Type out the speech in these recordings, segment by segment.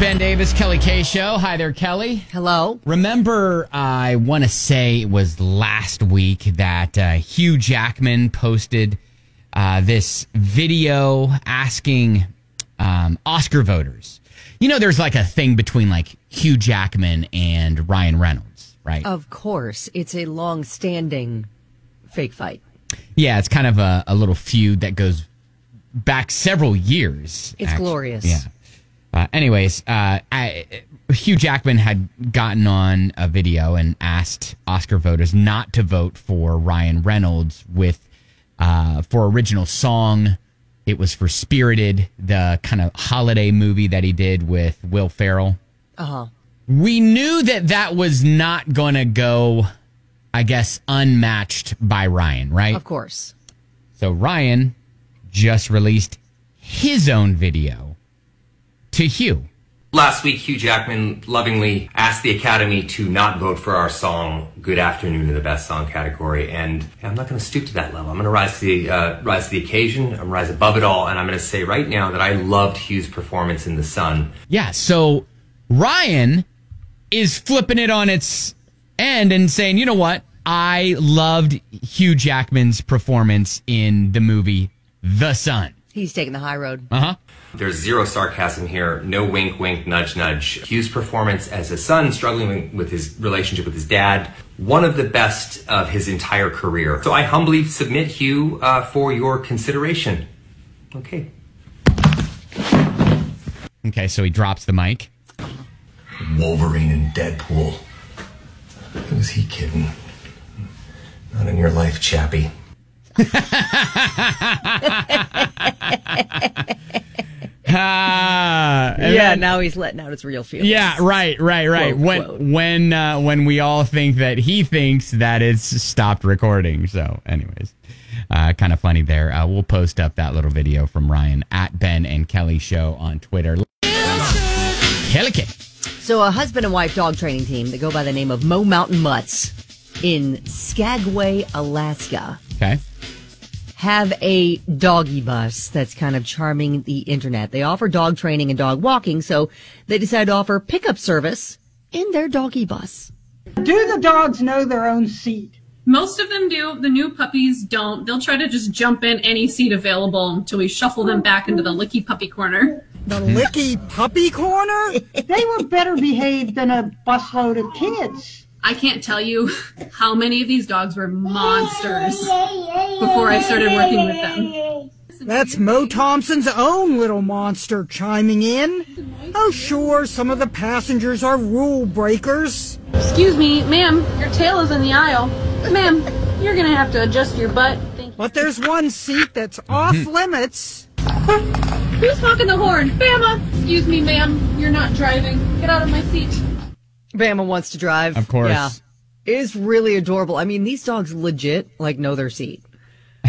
Ben Davis, Kelly K Show. Hi there, Kelly. Hello. Remember, I want to say it was last week that uh, Hugh Jackman posted uh, this video asking um, Oscar voters. You know, there's like a thing between like Hugh Jackman and Ryan Reynolds, right? Of course, it's a long-standing fake fight. Yeah, it's kind of a, a little feud that goes back several years. It's actually. glorious. Yeah. Uh, anyways, uh, I, Hugh Jackman had gotten on a video and asked Oscar voters not to vote for Ryan Reynolds with uh, for original song. It was for Spirited, the kind of holiday movie that he did with Will Ferrell. Uh huh. We knew that that was not going to go, I guess, unmatched by Ryan, right? Of course. So Ryan just released his own video to Hugh. Last week, Hugh Jackman lovingly asked the Academy to not vote for our song "Good Afternoon" in the Best Song category, and I'm not going to stoop to that level. I'm going to rise to the uh, rise to the occasion. I'm rise above it all, and I'm going to say right now that I loved Hugh's performance in "The Son." Yeah, so Ryan is flipping it on its end and saying, you know what? I loved Hugh Jackman's performance in the movie The Son. He's taking the high road. Uh huh. There's zero sarcasm here, no wink, wink, nudge, nudge. Hugh's performance as a son, struggling with his relationship with his dad, one of the best of his entire career. So I humbly submit Hugh uh, for your consideration. Okay. Okay, so he drops the mic. Wolverine and Deadpool. Who's he kidding? Not in your life, chappie. Ah, Yeah, then- now he's letting out his real feelings. Yeah, right, right, right. Quote, when quote. when uh, when we all think that he thinks that it's stopped recording. So, anyways, uh, kind of funny there. Uh, we'll post up that little video from Ryan at Ben and Kelly Show on Twitter. Kelly K. So, a husband and wife dog training team that go by the name of Mo Mountain Mutts in Skagway, Alaska, Okay. have a doggy bus that's kind of charming the internet. They offer dog training and dog walking, so they decided to offer pickup service in their doggy bus. Do the dogs know their own seat? Most of them do. The new puppies don't. They'll try to just jump in any seat available until we shuffle them back into the licky puppy corner. The licky puppy corner? they were better behaved than a busload of kids. I can't tell you how many of these dogs were monsters before I started working with them. That's Mo Thompson's own little monster chiming in. Oh, sure, some of the passengers are rule breakers. Excuse me, ma'am, your tail is in the aisle. Ma'am, you're gonna have to adjust your butt. Thank. But there's one seat that's off hmm. limits. Who's honking the horn? Bama! Excuse me, ma'am, you're not driving. Get out of my seat. Bama wants to drive. Of course. Yeah. It is really adorable. I mean, these dogs legit like know their seat.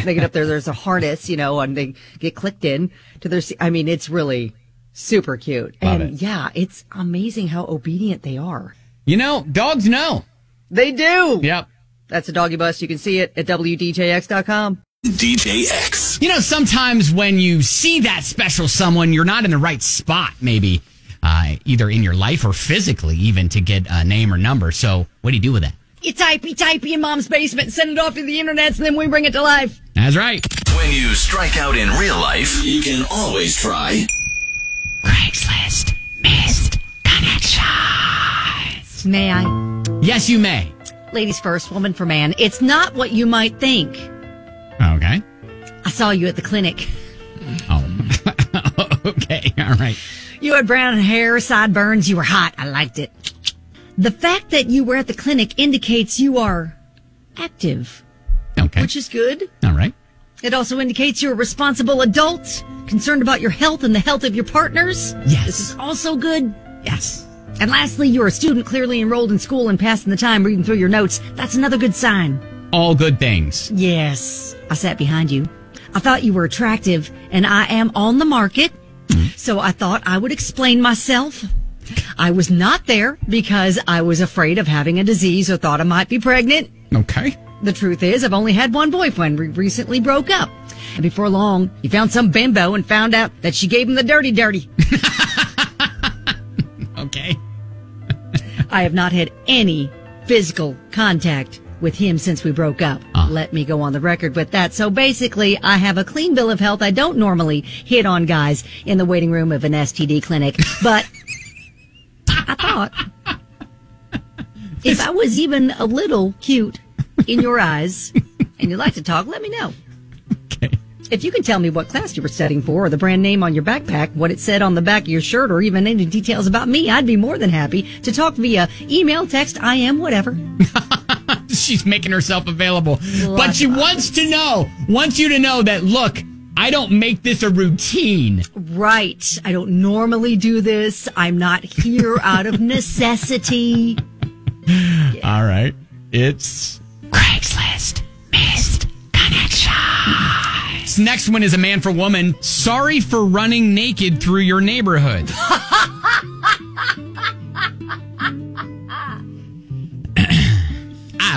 They get up there, there's a harness, you know, and they get clicked in to their seat. I mean, it's really super cute. Love and it. yeah, it's amazing how obedient they are. You know, dogs know. They do. Yep. That's a doggy bus. You can see it at WDJX.com. DJ X. You know, sometimes when you see that special someone, you're not in the right spot, maybe uh, either in your life or physically, even to get a name or number. So, what do you do with that? You typey typey in mom's basement, send it off to the internet, and then we bring it to life. That's right. When you strike out in real life, you can always try Craigslist missed connections. May I? Yes, you may. Ladies first, woman for man. It's not what you might think. Okay. I saw you at the clinic. Oh. okay. All right. You had brown hair, sideburns, you were hot. I liked it. The fact that you were at the clinic indicates you are active, Okay. which is good. All right. It also indicates you're a responsible adult, concerned about your health and the health of your partners. Yes. This is also good. Yes. And lastly, you're a student clearly enrolled in school and passing the time reading through your notes. That's another good sign. All good things. Yes. I sat behind you. I thought you were attractive and I am on the market. Mm-hmm. So I thought I would explain myself. I was not there because I was afraid of having a disease or thought I might be pregnant. Okay. The truth is, I've only had one boyfriend. We recently broke up. And before long, he found some bimbo and found out that she gave him the dirty dirty. Okay. I have not had any physical contact with him since we broke up. Ah. Let me go on the record with that. So basically, I have a clean bill of health. I don't normally hit on guys in the waiting room of an STD clinic, but I thought if I was even a little cute in your eyes and you'd like to talk, let me know. Okay. If you can tell me what class you were studying for, or the brand name on your backpack, what it said on the back of your shirt, or even any details about me, I'd be more than happy to talk via email, text, I am, whatever. She's making herself available. Love but she that. wants to know, wants you to know that, look, I don't make this a routine. Right. I don't normally do this. I'm not here out of necessity. All right. It's Craigslist missed connection. This next one is a man for woman. Sorry for running naked through your neighborhood.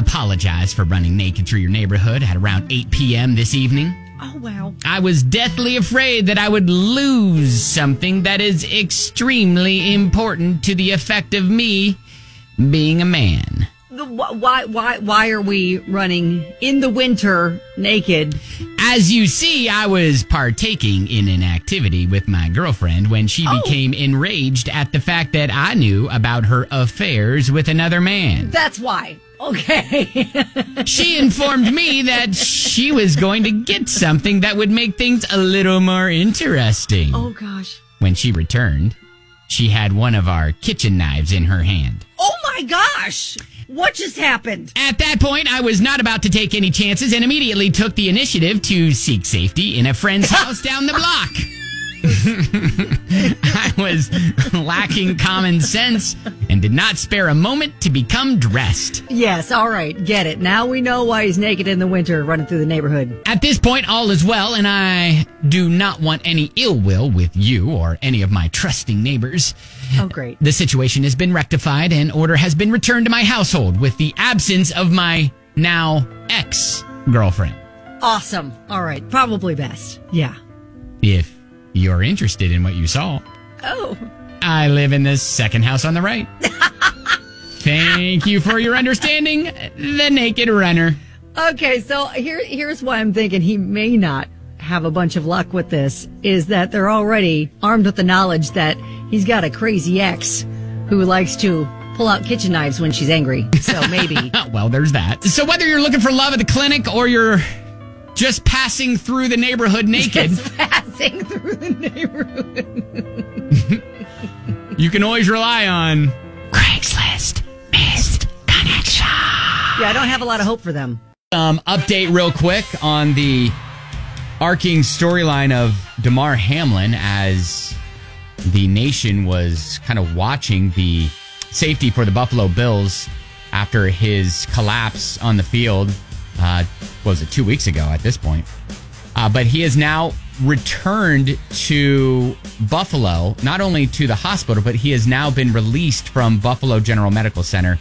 apologize for running naked through your neighborhood at around 8 p.m. this evening. Oh, wow. I was deathly afraid that I would lose something that is extremely important to the effect of me being a man. The, why, why, why are we running in the winter naked? As you see, I was partaking in an activity with my girlfriend when she Oh. became enraged at the fact that I knew about her affairs with another man. That's why. Okay. She informed me that she was going to get something that would make things a little more interesting. oh, gosh. When she returned, she had one of our kitchen knives in her hand. Oh, my gosh. What just happened? At that point, I was not about to take any chances and immediately took the initiative to seek safety in a friend's house down the block. I was lacking common sense and did not spare a moment to become dressed. Yes, all right. Get it. Now we know why he's naked in the winter running through the neighborhood. At this point, all is well, and I do not want any ill will with you or any of my trusting neighbors. Oh, great. The situation has been rectified and order has been returned to my household with the absence of my now ex girlfriend. Awesome. All right. Probably best. Yeah. If you're interested in what you saw, Oh. I live in the second house on the right. Thank you for your understanding, the naked runner. Okay, so here here's why I'm thinking he may not have a bunch of luck with this is that they're already armed with the knowledge that he's got a crazy ex who likes to pull out kitchen knives when she's angry. So maybe Well, there's that. So whether you're looking for love at the clinic or you're just passing through the neighborhood naked, just through the neighborhood. you can always rely on Craigslist missed connection. Yeah, I don't have a lot of hope for them. Um, update real quick on the arcing storyline of Damar Hamlin as the nation was kind of watching the safety for the Buffalo Bills after his collapse on the field. Uh, what was it two weeks ago at this point? Uh, but he has now returned to Buffalo, not only to the hospital, but he has now been released from Buffalo General Medical Center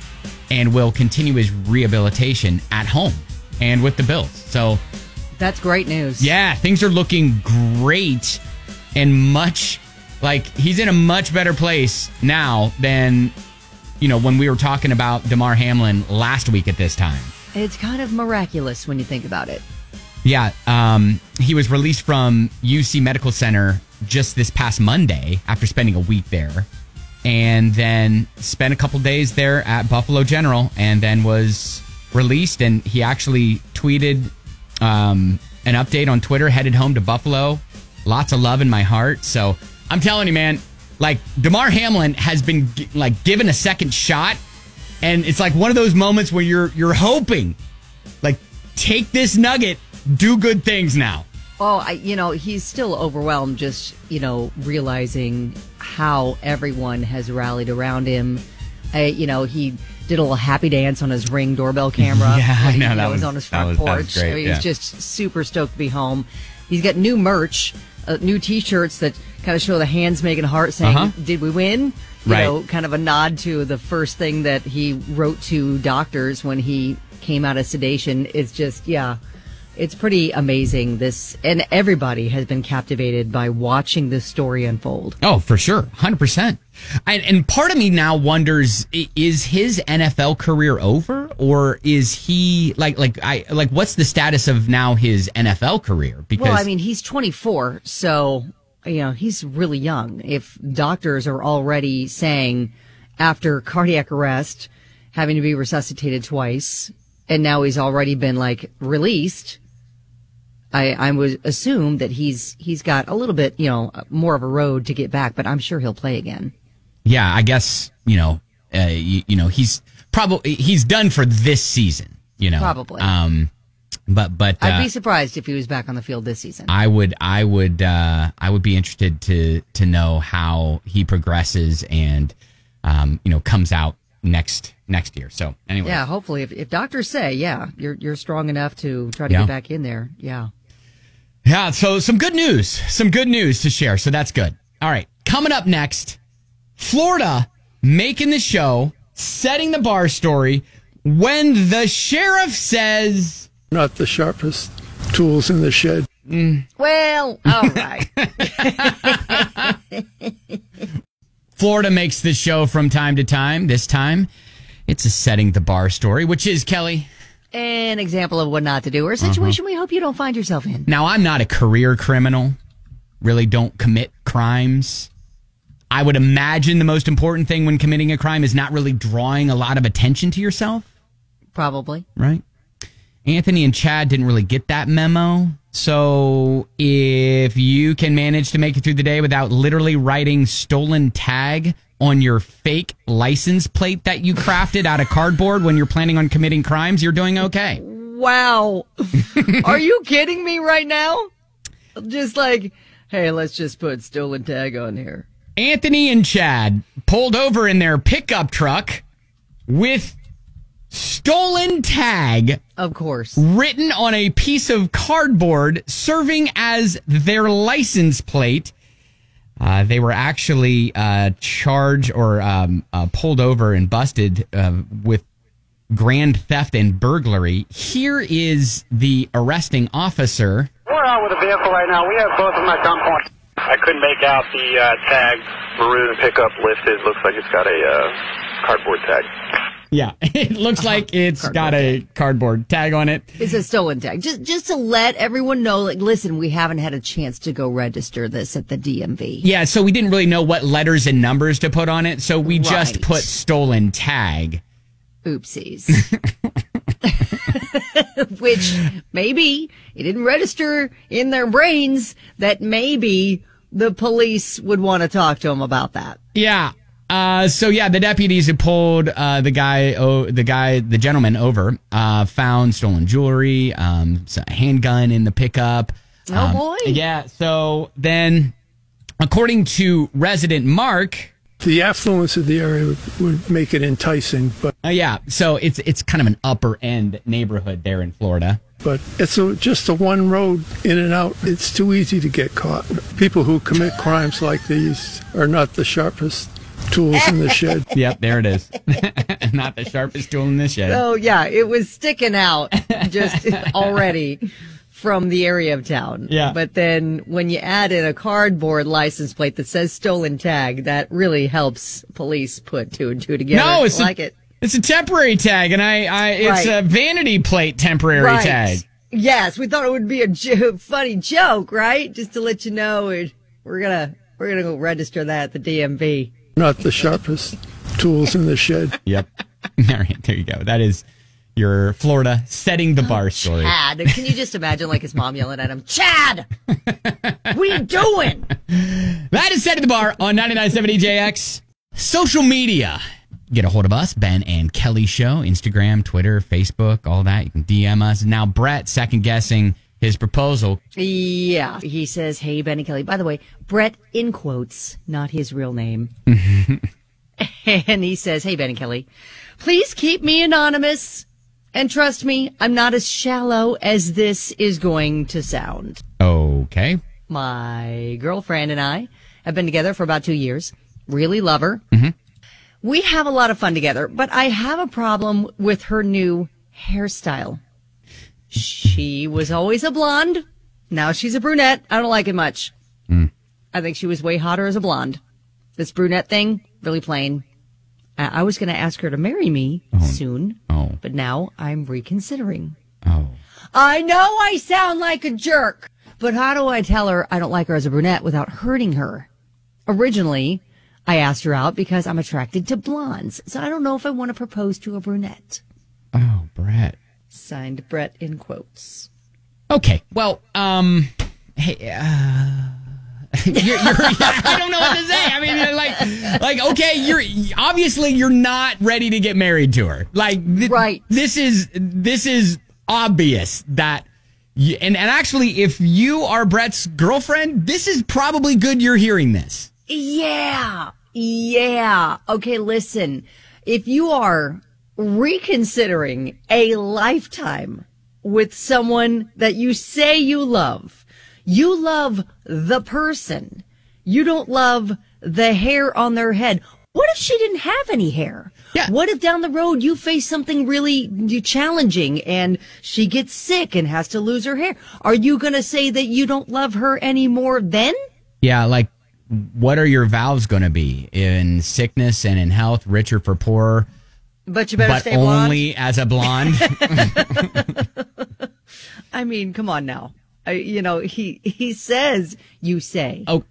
and will continue his rehabilitation at home and with the Bills. So, That's great news. yeah, things are looking great and much like he's in a much better place now than, you know, when we were talking about Damar Hamlin last week at this time. It's kind of miraculous when you think about it. Yeah, um, he was released from UC Medical Center just this past Monday after spending a week there, and then spent a couple days there at Buffalo General, and then was released. And he actually tweeted um, an update on Twitter, headed home to Buffalo. Lots of love in my heart. So I'm telling you, man, like Damar Hamlin has been like given a second shot, and it's like one of those moments where you're you're hoping like take this nugget do good things now Oh, I, you know, he's still overwhelmed just, you know, realizing how everyone has rallied around him. I, you know, he did a little happy dance on his ring doorbell camera. Yeah, I when he, know, that know, was- on his front was- porch. great, I mean, yeah. He's just super stoked to be home. He's got new merch, uh, new T-shirts that kind of show the hands making heart, saying, Uh-huh. "Did we win?" You Right. know, kind of a nod to the first thing that he wrote to doctors when he came out of sedation. It's just, yeah, it's pretty amazing. This and everybody has been captivated by watching this story unfold. Oh, for sure, hundred percent. And, and part of me now wonders: is his NFL career over, or is he like like I like what's the status of now his NFL career? Because Well, I mean, he's 24, so you know he's really young. If doctors are already saying after cardiac arrest, having to be resuscitated twice, and now he's already been like released. I, I would assume that he's he's got a little bit, you know, more of a road to get back, but I'm sure he'll play again. yeah, I guess you know, uh, you, you know, he's probably he's done for this season. You know, Probably. Um, but but uh, I'd be surprised if he was back on the field this season. I would I would uh, I would be interested to to know how he progresses and um, you know comes out next next year. So anyway, yeah, hopefully, if, if doctors say, yeah, you're you're strong enough to try to Yeah. get back in there, yeah. Yeah, so some good news. Some good news to share. So that's good. All right. Coming up next, Florida making the show, setting the bar story when the sheriff says, not the sharpest tools in the shed. Mm. Well, all right. Florida makes the show from time to time. This time, it's a setting the bar story, which is Kelly. An example of what not to do, or a uh-huh. situation we hope you don't find yourself in. Now, I'm not a career criminal, really don't commit crimes. I would imagine the most important thing when committing a crime is not really drawing a lot of attention to yourself. Probably. right? Anthony and Chad didn't really get that memo. So if you can manage to make it through the day without literally writing stolen tag on your fake license plate that you crafted out of cardboard when you're planning on committing crimes, you're doing okay. Wow. Are you kidding me right now? Just like, hey, let's just put stolen tag on here. Anthony and Chad pulled over in their pickup truck with stolen tag Of course. written on a piece of cardboard serving as their license plate. Uh, they were actually uh, charged or um, uh, pulled over and busted uh, with grand theft and burglary. Here is the arresting officer. We're out with a vehicle right now. We have both of them at gunpoint. I couldn't make out the uh, tag. Maroon pickup listed. Looks like it's got a uh, cardboard tag. Yeah, it looks like it's got a cardboard tag on it. It's a stolen tag. Just just to let everyone know, like, listen, we haven't had a chance to go register this at the DMV. Yeah, so we didn't really know what letters and numbers to put on it, so we just put stolen tag. Oopsies. Which maybe it didn't register in their brains that maybe the police would want to talk to them about that. Yeah. Uh, so yeah, the deputies who pulled uh, the guy, oh, the guy, the gentleman over, uh, found stolen jewelry, um, s- a handgun in the pickup. Oh, Um, boy. Yeah. So then, according to resident Mark, The affluence of the area would, would make it enticing, but uh, yeah, so it's it's kind of an upper end neighborhood there in Florida. but it's a, just a one road in and out. It's too easy to get caught. People who commit crimes like these are not the sharpest tools in the shed. Yep, there it is. Not the sharpest tool in the shed. Oh yeah, it was sticking out just already from the area of town. Yeah. But then when you add in a cardboard license plate that says stolen tag, that really helps police put two and two together. No, it's I a- like it. It's a temporary tag, and I, I it's Right. a vanity plate temporary Right. tag. Yes, we thought it would be a jo- funny joke, right? Just to let you know, we're, we're gonna we're gonna go register that at the DMV. Not the sharpest tools in the shed. Yep. All right, there you go. That is your Florida setting the bar oh, story. Chad, can you just imagine like his mom yelling at him, Chad, what are you doing? That is setting the bar on 99.7 DJX. Social media. Get a hold of us, Ben and Kelly Show, Instagram, Twitter, Facebook, all that. You can DM us. Now, Brett second guessing his proposal. Yeah. He says, Hey, Benny Kelly. By the way, Brett in quotes, not his real name. and he says, Hey, Benny Kelly, please keep me anonymous. And trust me, I'm not as shallow as this is going to sound. Okay. My girlfriend and I have been together for about two years. Really love her. Mm-hmm. We have a lot of fun together, but I have a problem with her new hairstyle. She was always a blonde. Now she's a brunette. I don't like it much. Hmm. I think she was way hotter as a blonde. This brunette thing, really plain. I, I was going to ask her to marry me oh. soon, Oh. but now I'm reconsidering. Oh. I know I sound like a jerk, but how do I tell her I don't like her as a brunette without hurting her? Originally, I asked her out because I'm attracted to blondes, so I don't know if I want to propose to a brunette. Oh, Brett. Signed Brett in quotes. Okay. Well, um, hey, uh, you're, you're, I don't know what to say. I mean, like, like, okay, you're obviously you're not ready to get married to her. Like, th- Right. This is this is obvious that. You, and, and actually, if you are Brett's girlfriend, this is probably good you're hearing this. Yeah. Yeah. Okay, listen. If you are reconsidering a lifetime with someone that you say you love, you love the person. You don't love the hair on their head. What if she didn't have any hair? Yeah. What if down the road you face something really challenging and she gets sick and has to lose her hair? Are you going to say that you don't love her anymore then? Yeah, like, what are your vows going to be in sickness and in health, richer for poorer, But you better but stay blonde. only as a blonde? I mean, come on now. I, you know, he he says you say, oh,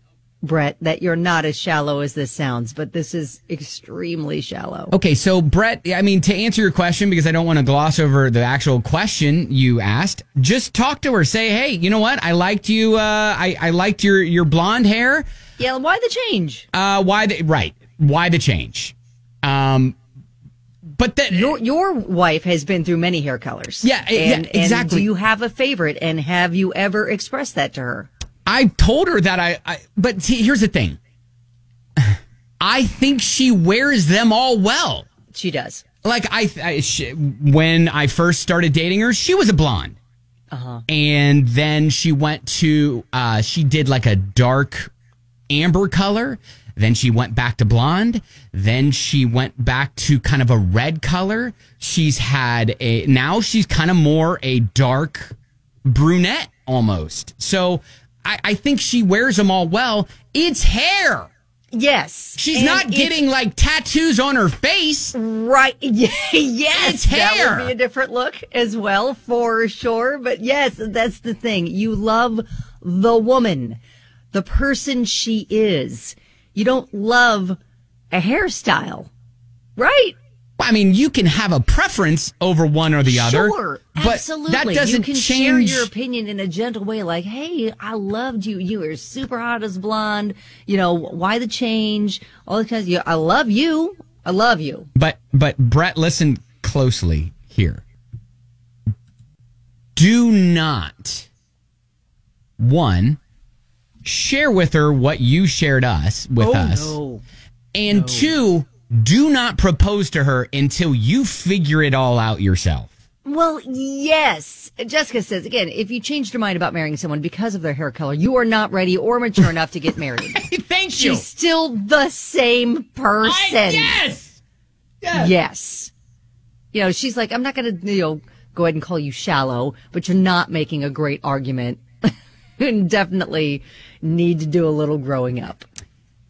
Brett, that you're not as shallow as this sounds, but this is extremely shallow. Okay, so Brett, I mean, to answer your question, because I don't want to gloss over the actual question you asked, just talk to her. Say, hey, you know what? I liked you. Uh, I, I liked your your blonde hair. Yeah, why the change? Uh, why the right? Why the change? Um, but that Your your wife has been through many hair colors. Yeah, eh, yeah, exactly. And do you have a favorite? And have you ever expressed that to her? I told her that I, I. But see, here's the thing. I think she wears them all well. She does. like I, I she, when I first started dating her, she was a blonde. Uh-huh. And then she went to uh she did like a dark amber color, then she went back to blonde, then she went back to kind of a red color. She's had a now she's kind of more a dark brunette almost. So I, I think she wears them all well. It's hair. Yes. She's And not getting like tattoos on her face. Right. Yes. It's That hair. would be a different look as well, for sure. But yes, that's the thing. You love the woman, the person she is. You don't love a hairstyle. Right? I mean, you can have a preference over one or the other. Sure, but absolutely. that doesn't you can change. share your opinion in a gentle way, like, "Hey, I loved you. You were super hot as blonde. You know why the change? All the kinds. Of, I love you. I love you. But but Brett, listen closely here. Do not one share with her what you shared us with oh, us, Oh, and two, do not propose to her until you figure it all out yourself. Well, yes. Jessica says again, if you changed your mind about marrying someone because of their hair color, you are not ready or mature enough to get married. Thank you. She's still the same person. I- yes. Yes. You know, she's like, I'm not going to, you know, go ahead and call you shallow, but you're not making a great argument. and definitely need to do a little growing up.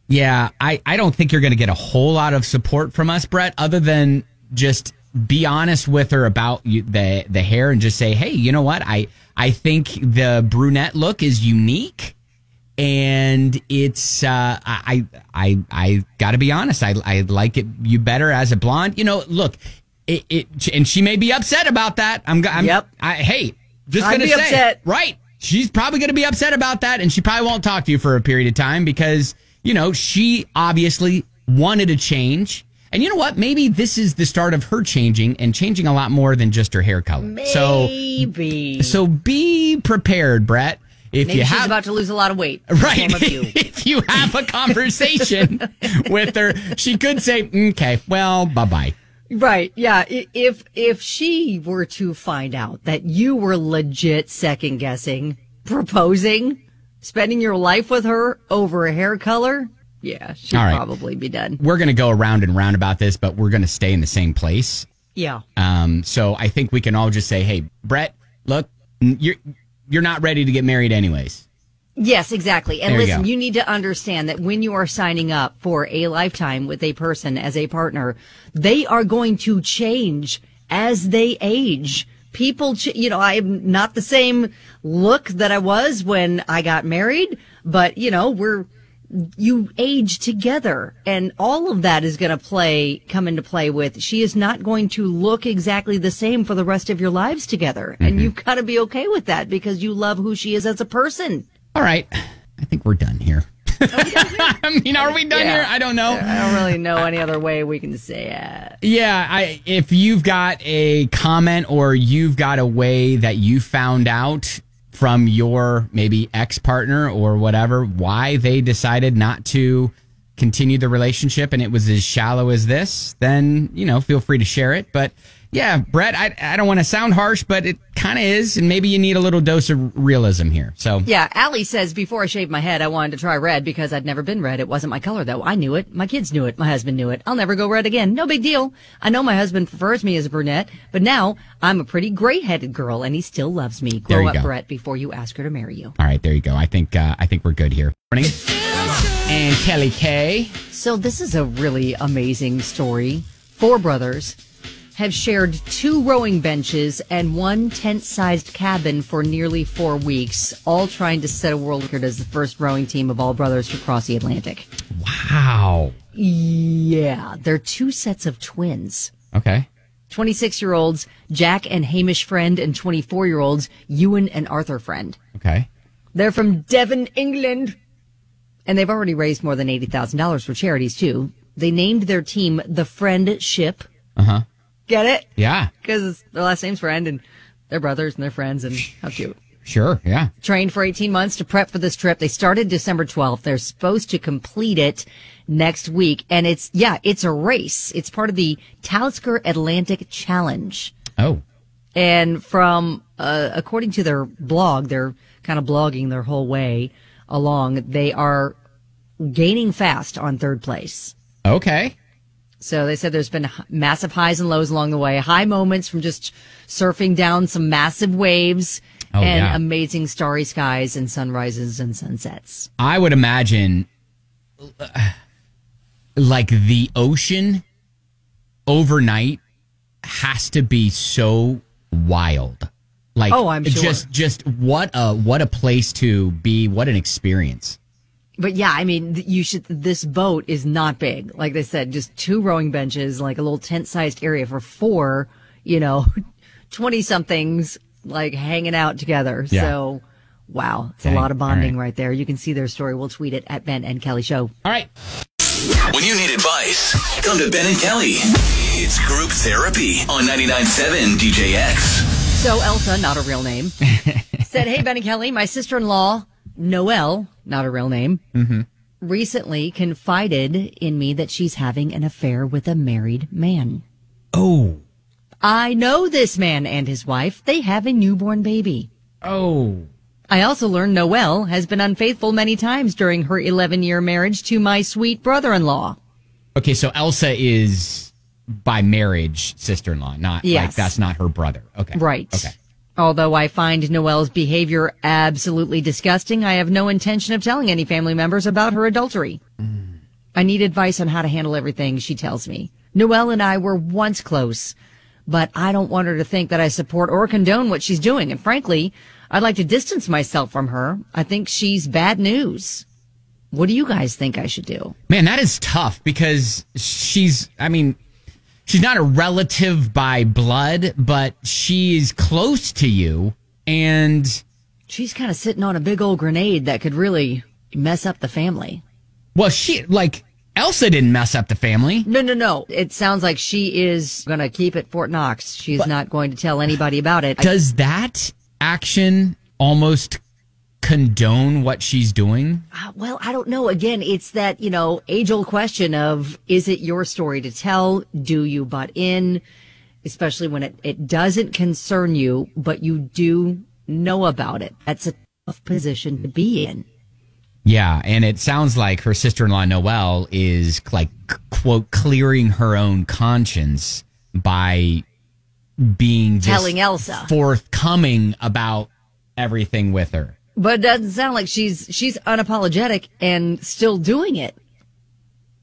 Yeah, I, I don't think you're going to get a whole lot of support from us, Brett, other than just be honest with her about you, the the hair and just say, hey, you know what? I I think the brunette look is unique, and it's uh, I I I got to be honest. I I like it you better as a blonde. You know, look, it, it and she may be upset about that. I'm, I'm Yep. I, hey, just I'd gonna be say, upset. right? She's probably going to be upset about that, and she probably won't talk to you for a period of time because you know she obviously wanted a change. And you know what? Maybe this is the start of her changing and changing a lot more than just her hair color. So, Maybe. so be prepared, Brett. If Maybe you she's have about to lose a lot of weight. right, you. if you have a conversation with her, she could say, mm, "Okay, well, bye bye." Right. Yeah. If if she were to find out that you were legit second guessing, proposing, spending your life with her over a hair color, yeah, she'd right. probably be done. We're going to go around and round about this, but we're going to stay in the same place. Yeah. Um, so I think we can all just say, "Hey, Brett, look, you're you're not ready to get married anyways. Yes, exactly. And There listen, go. you need to understand that when you are signing up for a lifetime with a person as a partner, they are going to change as they age. People, ch- you know, I'm not the same look that I was when I got married, but you know, we're, you age together and all of that is going to play, come into play with, she is not going to look exactly the same for the rest of your lives together. And mm-hmm. you've got to be okay with that because you love who she is as a person. All right, I think we're done here. I mean, are we done Yeah. here? I don't know. I don't really know any other way we can say it. Yeah, I if you've got a comment or you've got a way that you found out from your maybe ex-partner or whatever why they decided not to continue the relationship and it was as shallow as this, then, you know, feel free to share it, but yeah, Brett, I, I don't want to sound harsh, but it kind of is, and maybe you need a little dose of realism here. So, Yeah, Allie says before I shaved my head, I wanted to try red because I'd never been red. It wasn't my color though. I knew it. My kids knew it. My husband knew it. I'll never go red again. No big deal. I know my husband prefers me as a brunette, but now I'm a pretty gray-headed girl and he still loves me. There Grow you up, go. Brett, before you ask her to marry you. all right, there you go. I think uh, I think we're good here. Morning. And Kelly K. So this is a really amazing story. Four brothers have shared two rowing benches and one tent-sized cabin for nearly four weeks, all trying to set a world record as the first rowing team of all brothers to cross the Atlantic. Wow. Yeah, they're two sets of twins. Okay. 26 year olds Jack and Hamish Friend, and 24 year olds Ewan and Arthur Friend. Okay. They're from Devon, England. And they've already raised more than $80,000 for charities, too. They named their team the Friendship. Uh huh. Get it? Yeah. Because their last name's Friend, and they're brothers and they're friends, and how cute. Sure. Yeah. Trained for 18 months to prep for this trip. They started December 12th. They're supposed to complete it next week. And it's, yeah, it's a race. It's part of the Talisker Atlantic Challenge. Oh. And from, uh, according to their blog, they're kind of blogging their whole way along. They are gaining fast on third place. Okay. So they said there's been massive highs and lows along the way. High moments from just surfing down some massive waves Oh, and yeah. amazing starry skies and sunrises and sunsets. I would imagine uh, like the ocean overnight has to be so wild. Like Oh, I'm sure. just just what a what a place to be, what an experience. But yeah, I mean, you should, this boat is not big. Like they said, just two rowing benches, like a little tent sized area for four, you know, 20 somethings like hanging out together. Yeah. So wow, it's Okay, a lot of bonding right. right. there. You can see their story. We'll tweet it at Ben and Kelly Show. All right. When you need advice, come to Ben and Kelly. It's group therapy on 99.7 DJX. So Elsa, not a real name, said, Hey, Ben and Kelly, my sister in law, Noelle, not a real name, mm-hmm. recently confided in me that she's having an affair with a married man. Oh. I know this man and his wife. They have a newborn baby. Oh. I also learned Noelle has been unfaithful many times during her 11 year marriage to my sweet brother in law. Okay, so Elsa is by marriage sister-in-law, not like that's not her brother. Okay. Right. Okay. Although I find Noelle's behavior absolutely disgusting, I have no intention of telling any family members about her adultery. I need advice on how to handle everything, she tells me. Noelle and I were once close, but I don't want her to think that I support or condone what she's doing. And frankly, I'd like to distance myself from her. I think she's bad news. What do you guys think I should do? Man, that is tough because she's, I mean, she's not a relative by blood, but she's close to you. And She's kind of sitting on a big old grenade that could really mess up the family. well, she, like, Elsa didn't mess up the family. No, no, no. It sounds like she is going to keep it Fort Knox. She's not going to tell anybody about it. Does that action almost condone what she's doing? Uh, well, I don't know. Again, it's that, you know, age old question of is it your story to tell? Do you butt in? Especially when it, it doesn't concern you, but you do know about it. That's a tough position to be in. Yeah, and it sounds like her sister-in-law Noelle is like quote clearing her own conscience by being just Telling Elsa. forthcoming about everything with her. But it doesn't sound like she's she's unapologetic and still doing it.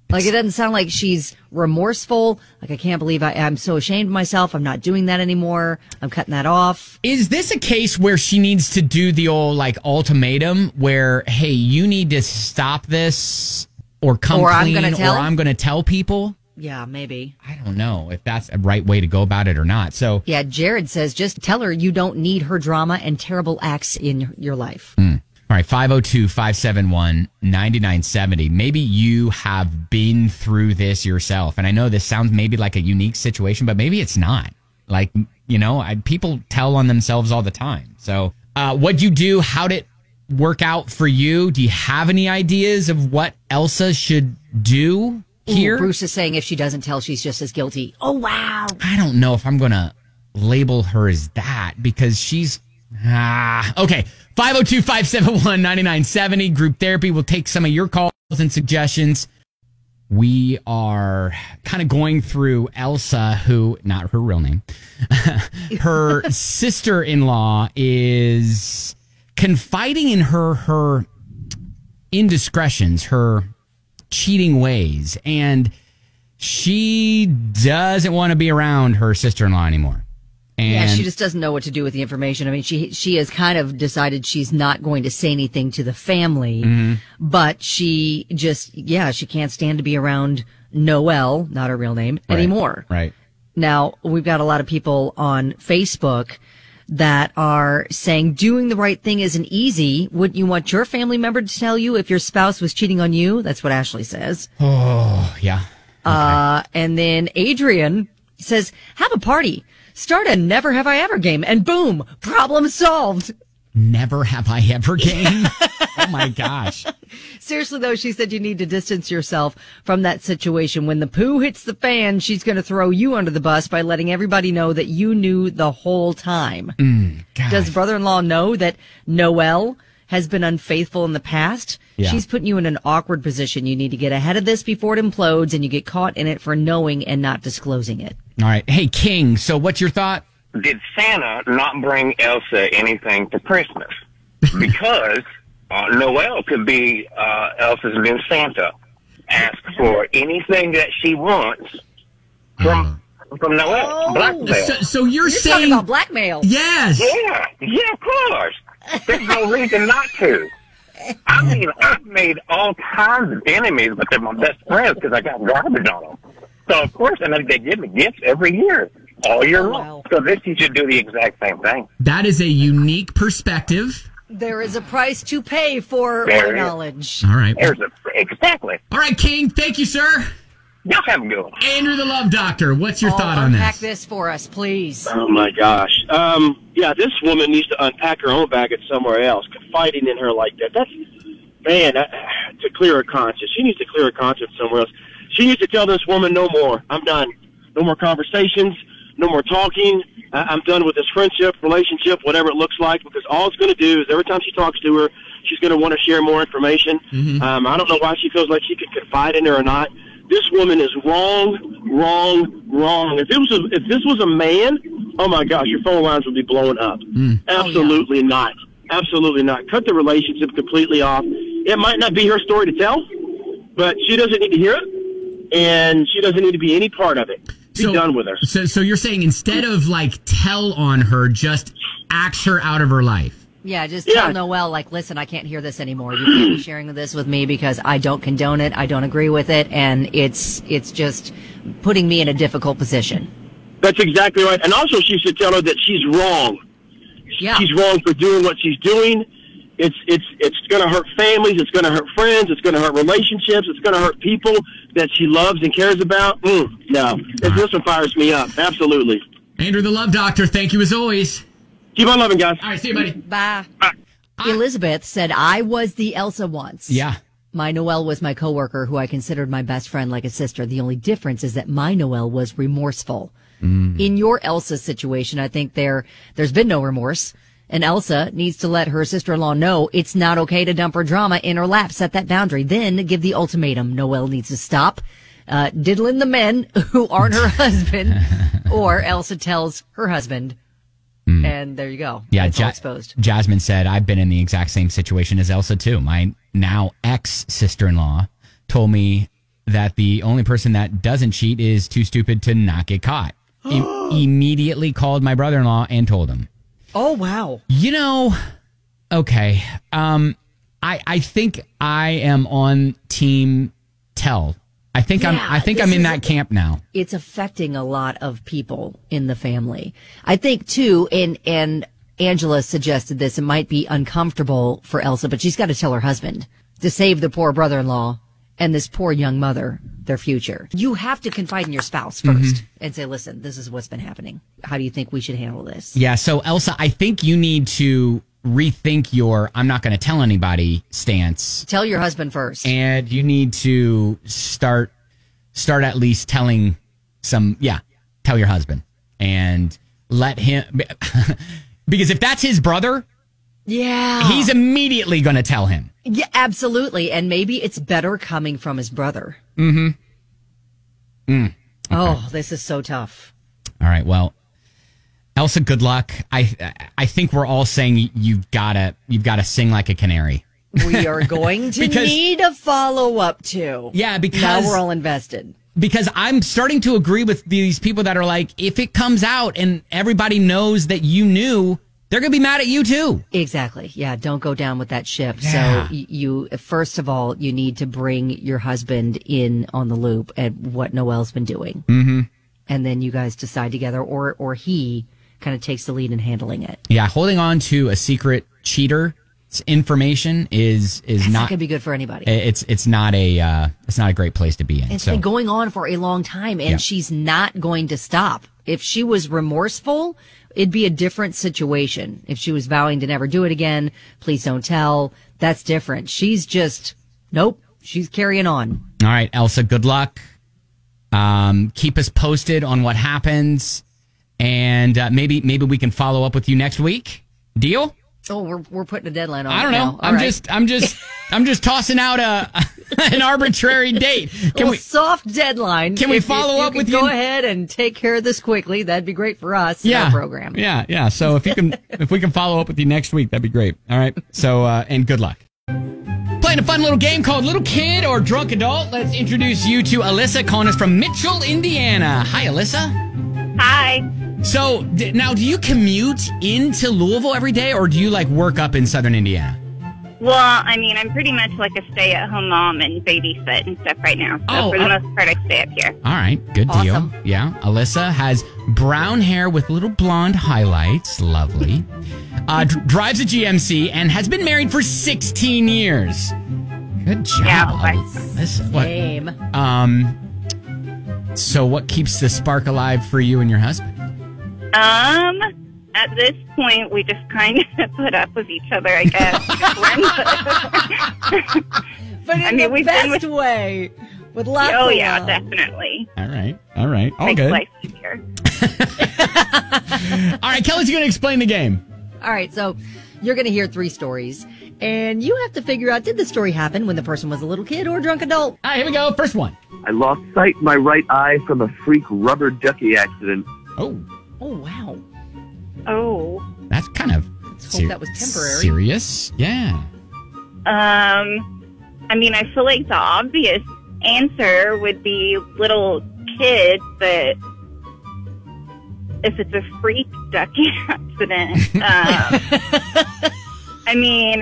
Like it doesn't sound like she's remorseful. Like I can't believe I, I'm so ashamed of myself. I'm not doing that anymore. I'm cutting that off. Is this a case where she needs to do the old like ultimatum where, hey, you need to stop this or come Or I'm clean gonna tell? or I'm going to tell people? Yeah, maybe. I don't know if that's a right way to go about it or not. So, Yeah, Jared says just tell her you don't need her drama and terrible acts in your life. all right, 502 571 9970. Maybe you have been through this yourself. And I know this sounds maybe like a unique situation, but maybe it's not. Like, you know, I, people tell on themselves all the time. So, uh, what'd you do? How'd it work out for you? Do you have any ideas of what Elsa should do here? Ooh, Bruce is saying if she doesn't tell, she's just as guilty. Oh wow. I don't know if I'm going to label her as that because she's. Ah, okay. 502 571 9970. Group therapy. We'll take some of your calls and suggestions. We are kind of going through Elsa, who, not her real name, her sister in law is confiding in her, her indiscretions, her cheating ways. And she doesn't want to be around her sister in law anymore. And Yeah, she just doesn't know what to do with the information. I mean, she she has kind of decided she's not going to say anything to the family, Mm-hmm. but she just yeah, she can't stand to be around Noelle, not her real name, Right. anymore. Right. Now, we've got a lot of people on Facebook that are saying doing the right thing isn't easy. Wouldn't you want your family member to tell you if your spouse was cheating on you? That's what Ashley says. Oh, yeah. Uh, and then Adrian says, have a party. Start a never have I ever game and boom, problem solved. Never have I ever game. oh my gosh. Seriously though, she said you need to distance yourself from that situation. When the poo hits the fan, she's going to throw you under the bus by letting everybody know that you knew the whole time. Mm, gosh. Does brother-in-law know that Noelle has been unfaithful in the past? Yeah. She's putting you in an awkward position. You need to get ahead of this before it implodes and you get caught in it for knowing and not disclosing it. All right. Hey, King. So, what's your thought? Did Santa not bring Elsa anything for Christmas? Because uh, Noelle could be uh, Elsa's new Santa. Ask for anything that she wants from from Noelle. Blackmail. So, so you're, You're saying talking about blackmail. yes? Yeah, yeah, of course. There's no reason not to. I mean, I've made all kinds of enemies, but they're my best friends because I got garbage on them. So of course, and they give me gifts every year, all year Oh, long. wow. So this you should do the exact same thing. That is a unique perspective. There is a price to pay for There our is. knowledge. All right. There's a exactly. All right, King. Thank you, sir. Y'all have a good one. Andrew, the love doctor. What's your Oh, thought on this? unpack this? this for us, please. Oh my gosh. Um, yeah, this woman needs to unpack her own baggage somewhere else. Confiding in her like that. That's man that, to clear her conscience. She needs to clear her conscience somewhere else. She needs to tell this woman no more. I'm done. No more conversations. No more talking. I- I'm done with this friendship, relationship, whatever it looks like. Because all it's going to do is every time she talks to her, she's going to want to share more information. Um, I don't know why she feels like she could confide in her or not. This woman is wrong, wrong, wrong. If it was a, if this was a man, oh my gosh, your phone lines would be blowing up. Absolutely not. Absolutely not. Cut the relationship completely off. It might not be her story to tell, but she doesn't need to hear it, and she doesn't need to be any part of it. Be So- done with her. So, so you're saying instead of like tell on her, just axe her out of her life. Yeah, just Yeah. tell Noelle, like, listen, I can't hear this anymore. You can't be sharing this with me because I don't condone it. I don't agree with it. And it's, it's just putting me in a difficult position. That's exactly right. And also, she should tell her that she's wrong. Yeah. She's wrong for doing what she's doing. It's it's it's going to hurt families. It's going to hurt friends. It's going to hurt relationships. It's going to hurt people that she loves and cares about. Mm, no, this, this one fires me up. Absolutely. Andrew, the love doctor. Thank you as always. Keep on loving, guys. All right, see you, buddy. Bye. Elizabeth said, I was the Elsa once. Yeah. My Noelle was my coworker who I considered my best friend like a sister. The only difference is that my Noelle was remorseful. In your Elsa situation, I think there, there's been no remorse. And Elsa needs to let her sister-in-law know it's not okay to dump her drama in her lap. Set that boundary. Then give the ultimatum. Noelle needs to stop, uh, diddling the men who aren't her husband or Elsa tells her husband, and there you go. Yeah, Ja- exposed. Jasmine said, I've been in the exact same situation as Elsa, too. My now ex sister in law told me that the only person that doesn't cheat is too stupid to not get caught. Im- immediately called my brother in law and told him. Oh wow. You know, okay. Um, I I think I am on team tell. I think I'm I think I'm in that camp now. It's affecting a lot of people in the family. I think too, and and Angela suggested this. It might be uncomfortable for Elsa, but she's got to tell her husband to save the poor brother-in-law and this poor young mother their future. You have to confide in your spouse 1st Mhm. and say, "Listen, this is what's been happening. How do you think we should handle this?" Yeah, so Elsa, I think you need to rethink your I'm not going to tell anybody stance Tell your husband first. and you need to start start at least telling some yeah, tell your husband and let him because if that's his brother, Yeah. he's immediately going to tell him. Yeah, absolutely. And maybe it's better coming from his brother. Mm hmm. Mm. Oh, this is so tough. All right. Well, Elsa, good luck. I I think we're all saying you've gotta you've gotta sing like a canary. We are going to Because- need a follow up too. Yeah, because now we're all invested. because I'm starting to agree with these people that are like, if it comes out and everybody knows that you knew, they're gonna be mad at you too. Exactly. Yeah. Don't go down with that ship. Yeah. So you, first of all, you need to bring your husband in on the loop at what Noelle's been doing. Mm-hmm. And then you guys decide together or, or he kind of takes the lead in handling it. Yeah, holding on to a secret cheater's information is is That's not, not. going to be good for anybody. it's it's not a uh, it's not a great place to be in. It's so been going on for a long time and Yeah. she's not going to stop. If she was remorseful, it'd be a different situation. If she was vowing to never do it again, please don't tell. That's different. She's just, nope, she's carrying on. all right, Elsa, good luck. Um, keep us posted on what happens, and uh, maybe maybe we can follow up with you next week. Deal? Oh, we're, we're putting a deadline on I don't know. now. I'm right. just I'm just I'm just tossing out a an arbitrary date. Can we? soft deadline. Can we If follow up with go you? ahead and take care of this quickly. That'd be great for us. Yeah, our program. Yeah, yeah. So if you can, if we can follow up with you next week, that'd be great. All right. So uh, and good luck. Playing a fun little game called Little Kid or Drunk Adult. Let's introduce you to Alyssa, calling us from Mitchell, Indiana. Hi, Alyssa. Hi. So d- now, do you commute into Louisville every day, or do you like work up in Southern Indiana? Well, I mean, I'm pretty much like a stay-at-home mom and babysit and stuff right now. So Oh, for the uh- most part, I stay up here. All right, good Awesome. deal. Yeah, Alyssa has brown hair with little blonde highlights. Lovely. Uh, dr- drives a GMC and has been married for 16 years. Good job, Yeah, Alyssa. What? Same. Um. So, what keeps the spark alive for you and your husband? Um, at this point, we just kind of put up with each other, I guess. But in I mean, the we've best been with- way. With lots oh of yeah, love. definitely. All right, all right, all Makes good. life easier. All right, Kelly's going to explain the game. All right, so you're going to hear three stories, and you have to figure out did the story happen when the person was a little kid or a drunk adult? All right, here we go. First one. I lost sight in my right eye from a freak rubber ducky accident. Oh, Oh wow, Oh. that's kind of hope that was temporary. Serious? Yeah. Um, I mean, I feel like the obvious answer would be little kid, but if it's a freak ducky accident, um, I mean,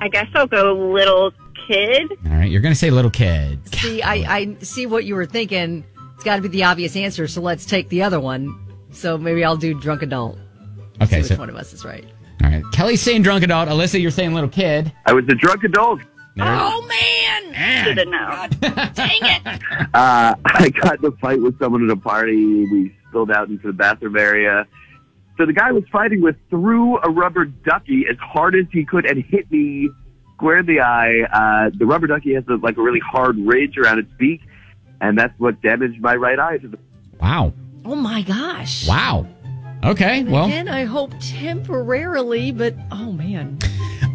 I guess I'll go little kid. All right, you're going to say little kids. See, I, I see what you were thinking. It's got to be the obvious answer, so let's take the other one. So maybe I'll do drunk adult. Okay, See which so one of us is right. all right, Kelly's saying drunk adult. Alyssa, you're saying little kid. I was a drunk adult. Oh man! Should have known. Dang it! Uh, I got in a fight with someone at a party. We spilled out into the bathroom area. So the guy I was fighting with threw a rubber ducky as hard as he could and hit me square in the eye. Uh, the rubber ducky has a, like a really hard ridge around its beak, and that's what damaged my right eye. To the- Wow. Oh my gosh! Wow. Okay, well, Again, I hope temporarily, but oh man,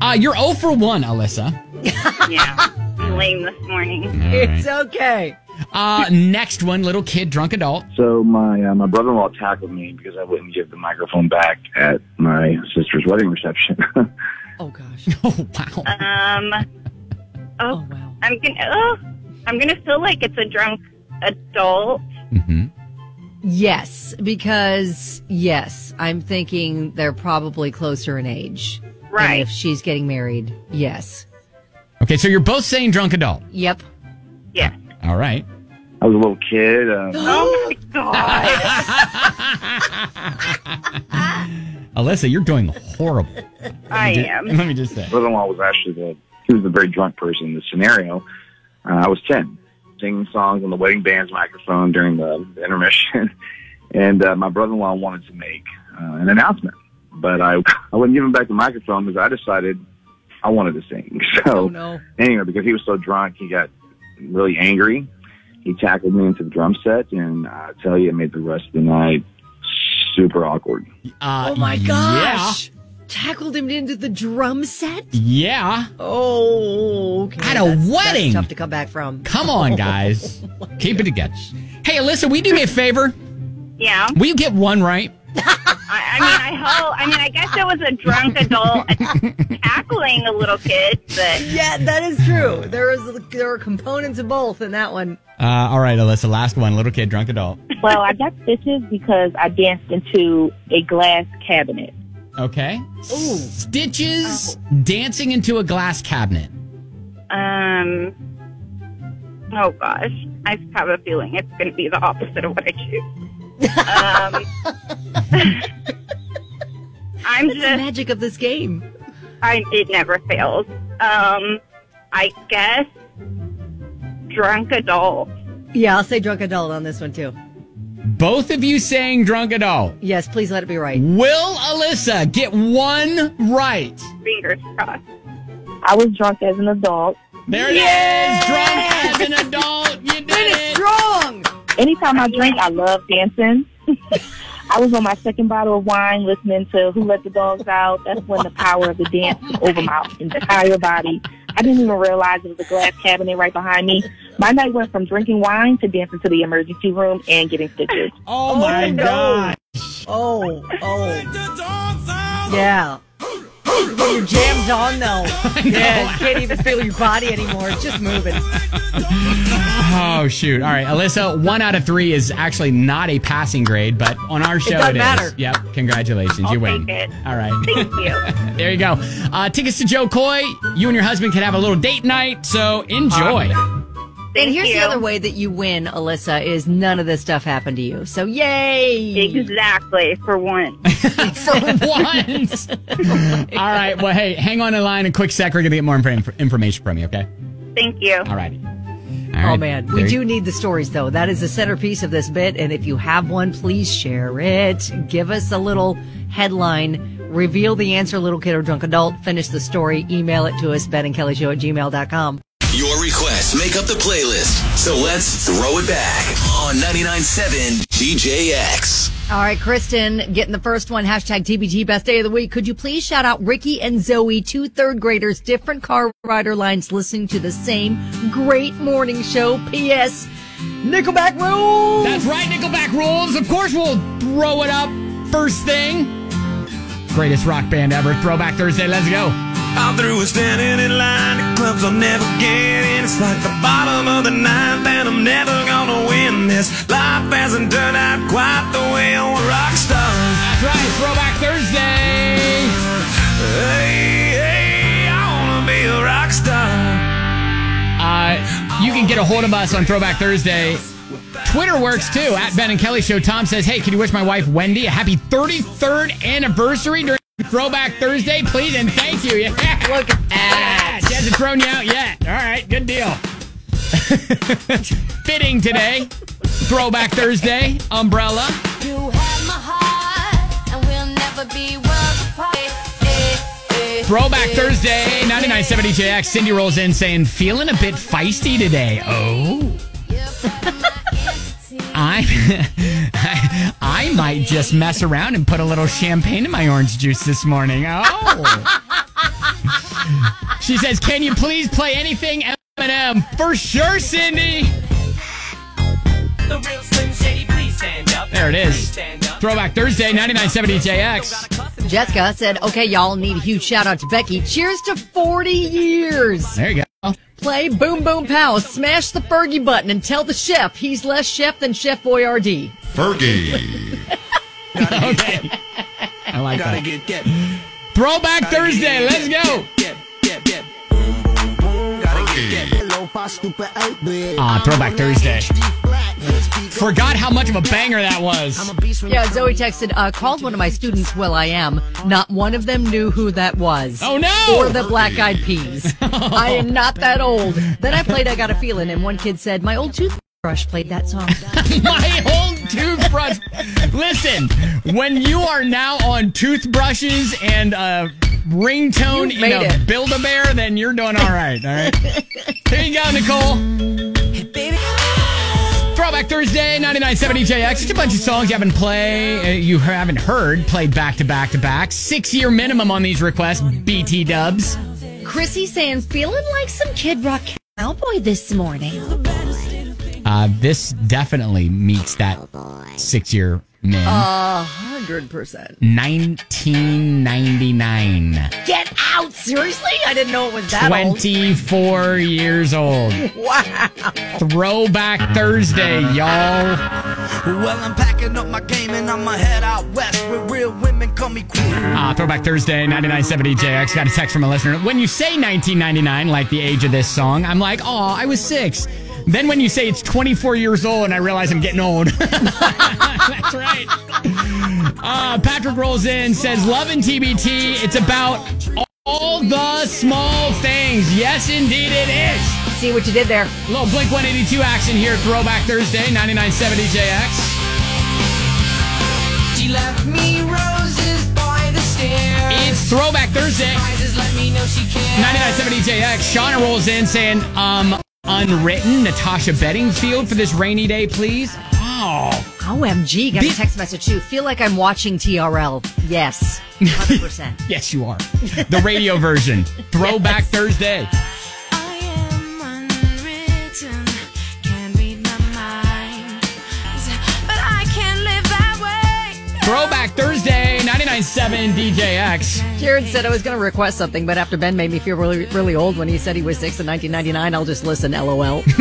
uh, you're 0 for 1, Alyssa. yeah, lame this morning. All it's okay. Uh, next one, little kid, drunk adult. So my uh, my brother-in-law tackled me because I wouldn't give the microphone back at my sister's wedding reception. Oh gosh. Oh wow. Um. Oh, wow. I'm gonna. Oh, I'm gonna feel like it's a drunk adult. Mm-hmm. Yes, because yes, I'm thinking they're probably closer in age. And Right. if she's getting married, yes. Okay, so you're both saying drunk adult. Yep. Yeah. All right. I was a little kid. Uh, Oh my god. Alyssa, you're doing horrible. I Let ju- am. Let me just say. brother-in-law was actually the he was the very drunk person in the scenario. Uh, I was ten, singing songs on the wedding band's microphone during the, the intermission, and uh, my brother-in-law wanted to make uh, an announcement, but I I wouldn't give him back the microphone because I decided I wanted to sing. So Oh no. anyway, because he was so drunk, he got really angry. He tackled me into the drum set, and I tell you, it made the rest of the night super awkward. Uh, oh my gosh. Tackled him into the drum set? Yeah. Oh, okay. At a That's- that's wedding. tough to come back from. Come on, guys. Keep it together. Hey, Alyssa, will you do me a favor? Yeah. Will you get one right? I, I mean, I hope. I mean, I guess it was a drunk adult tackling a little kid, but Yeah, that is true. There is there are components of both in that one. Uh, all right, Alyssa, last one. Little kid, drunk adult. Well, I got stitches because I danced into a glass cabinet. Okay. Stitches dancing into a glass cabinet. um. Oh gosh, I have a feeling it's going to be the opposite of what I choose. Um, I'm That's just the magic of this game. I it never fails. Um, I guess drunk adult. Yeah, I'll say drunk adult on this one too. Both of you saying drunk adult. Yes, please let it be right. Will Alyssa get one right? Fingers crossed. I was drunk as an adult. There it is. Drunk as an adult. Anytime I drink, I love dancing. I was on my second bottle of wine listening to Who Let the Dogs Out. That's when the power of the dance over my entire body. I didn't even realize it was a glass cabinet right behind me. My night went from drinking wine to dancing to the emergency room and getting stitches. Oh, my oh, God. Oh, oh. Yeah. When you're jammed on though. Yeah, you can't even feel your body anymore. It's just moving. Oh shoot! All right, Alyssa. One out of three is actually not a passing grade, but on our show doesn't it is. matter. Yep. Congratulations, I'll you win. take it. All right. Thank you. there you go. Uh, tickets to Jo Koy. You and your husband can have a little date night. So enjoy. Thank and here's you. the other way that you win, Alyssa, is none of this stuff happened to you. So yay! Exactly for once. For once. All right. Well, hey, hang on in line a quick sec. We're gonna get more inf- information from you. Okay. Thank you. All righty. Oh man, we do need the stories though. That is the centerpiece of this bit. And if you have one, please share it. Give us a little headline. Reveal the answer, little kid or drunk adult. Finish the story. Email it to us, Ben and Kelly Show at gmail.com. Your requests make up the playlist. So let's throw it back on 99.7 DJX. All right, Kristen, getting the first one. Hashtag TBT best day of the week. Could you please shout out Ricky and Zoe, two third graders, different car rider lines, listening to the same great morning show. P.S. Nickelback rules. That's right, Nickelback rules. Of course, we'll throw it up first thing. Greatest rock band ever. Throwback Thursday. Let's go. I'm through with standing in line at clubs I'll never get in. It's like the bottom of the ninth, and I'm never gonna win this. Life hasn't turned out quite the way I want a rock star. That's right, Throwback Thursday. Hey, hey, I wanna be a rock star. Uh, you can get a hold of us on Throwback Thursday. Twitter works too, at Ben and Kelly Show. Tom says, Hey, can you wish my wife Wendy a happy 33rd anniversary during Throwback Thursday, please? And thank you. Yeah. Look at that. She hasn't thrown you out yet. All right, good deal. Fitting today. Throwback Thursday, umbrella. You have my heart, and we'll never be worlds apart. Eh, eh, eh, Throwback Thursday, eh, 99.7 DJX. Cindy rolls in saying, feeling a bit feisty today. Oh. I, I I might just mess around and put a little champagne in my orange juice this morning. Oh. she says, "Can you please play anything Eminem?" For sure, Cindy. The real Slim Shady, please stand up. There it is. Throwback Thursday, 99.7 DJX. Jessica said, okay, y'all need a huge shout out to Becky. Cheers to 40 years. There you go. Play Boom Boom Pow, smash the Fergie button, and tell the chef he's less chef than Chef Boyardee. Fergie. okay. I like Gotta that. get, get. Throwback Thursday, let's go. Ah, Throwback Thursday. Forgot how much of a banger that was. Yeah, Zoe texted, uh, called one of my students will.i.am. Not one of them knew who that was. Oh, no! Or the Black Eyed Peas. I am not that old. Then I played I Got a Feeling, and one kid said, my old toothbrush played that song. My old toothbrush. Listen, when you are now on toothbrushes and a ringtone You in made a it. Build-A-Bear, then you're doing all right, all right? Here you go, Nicole. Throwback Thursday, 99.7 DJX. Just a bunch of songs you haven't played, uh, you haven't heard, played back to back to back. Six year minimum on these requests, BT dubs. Chrissy saying, feeling like some Kid Rock cowboy this morning. Uh, this definitely meets that six year min. A hundred percent. 1999. Get out! Seriously? I didn't know it was that old. 24 years old. Wow. Throwback Thursday, y'all. Well, I'm packing up my game and I'ma head out west where real women call me queen. Uh, Throwback Thursday, 99.7 DJX. Got a text from a listener. When you say 1999, like the age of this song, I'm like, oh, I was six. Then when you say it's 24 years old, and I realize I'm getting old. That's right. Uh, Patrick rolls in, says, Love and TBT. It's about all the small things. Yes, indeed it is. See what you did there. little Blink 182 action here. Throwback Thursday, 99.7 DJX. She left me roses by the stairs. It's Throwback Thursday. Just let me know she cares. 99.7 DJX. Shauna rolls in saying, um, unwritten Natasha Bedingfield for this rainy day, please. Oh. OMG, got a text message too. Feel like I'm watching TRL. Yes. 100%. Yes, you are. The radio version. Throwback Thursday. Throwback Thursday, 99.7 DJX. Jared said I was going to request something, but after Ben made me feel really, really old when he said he was six in 1999, I'll just listen. LOL.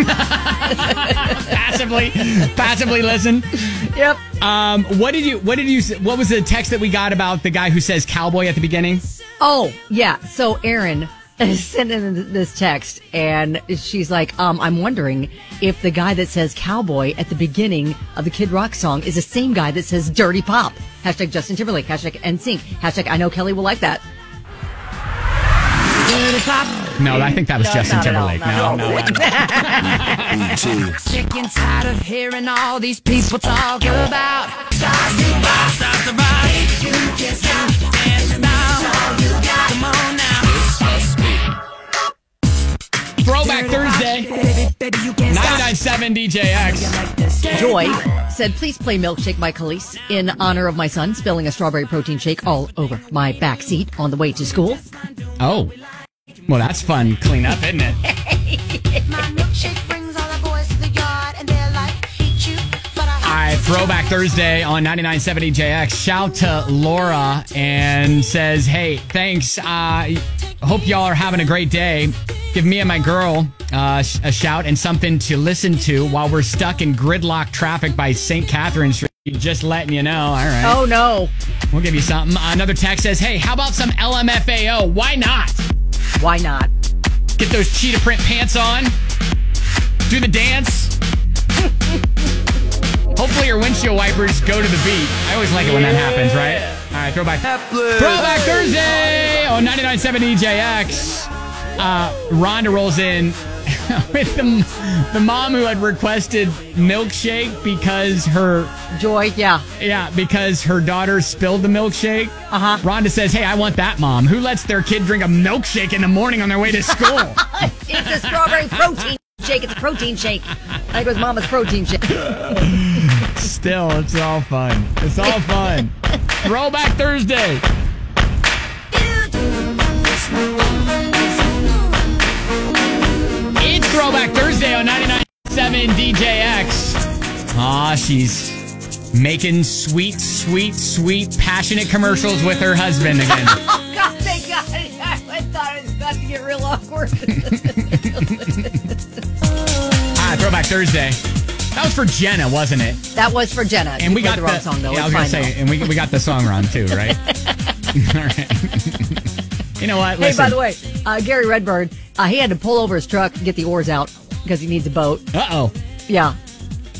Passively, passively listen. Yep. Um, what did you, what did you, what was the text that we got about the guy who says cowboy at the beginning? Oh, yeah. So Erin sent in this text and she's like, um, I'm wondering if the guy that says cowboy at the beginning of the Kid Rock song is the same guy that says dirty pop. Hashtag Justin Timberlake. Hashtag NSYNC. Hashtag I know Kelly will like that. Dirty pop. No, I think that was No, Justin not all, Timberlake. not No, no. Sick and tired of hearing all these people talk about Throwback Thursday. 99.7 DJX. Joy said, please play Milkshake by Kelis in honor of my son spilling a strawberry protein shake all over my back seat on the way to school. Oh. Well, that's fun clean up, isn't it? All right, Throwback Thursday on 99.7 DJX. Shout to Laura and says, hey, thanks. Uh, hope y'all are having a great day. Give me and my girl uh, a shout and something to listen to while we're stuck in gridlock traffic by St. Catherine Street. Just letting you know. All right. Oh, no. We'll give you something. Another text says, hey, how about some LMFAO? Why not? Why not? Get those cheetah print pants on. Do the dance. Hopefully your windshield wipers go to the beat. I always like it when that happens, right? All right, throwback. Throwback Thursday on 99.7 DJX. Uh, Rhonda rolls in with the, the mom who had requested milkshake because her joy, yeah, yeah, because her daughter spilled the milkshake. Uh huh. Rhonda says, "Hey, I want that mom who lets their kid drink a milkshake in the morning on their way to school." it's a strawberry protein shake. It's a protein shake. I think it was Mama's protein shake. Still, it's all fun. It's all fun. Throwback Thursday. It's Throwback Thursday on 99.7 DJX. Aw, she's making sweet, sweet, sweet, passionate commercials with her husband again. Oh, God, thank God. I thought it was about to get real awkward. ah, Throwback Thursday. That was for Jenna, wasn't it? that was for Jenna. And we got played the wrong song, though. Yeah, I was gonna fine, say, and we, we got the song wrong too, right? All right. you know what? Hey, by the way, uh, Gary Redbird, uh, he had to pull over his truck and get the oars out because he needs a boat. Uh oh. Yeah.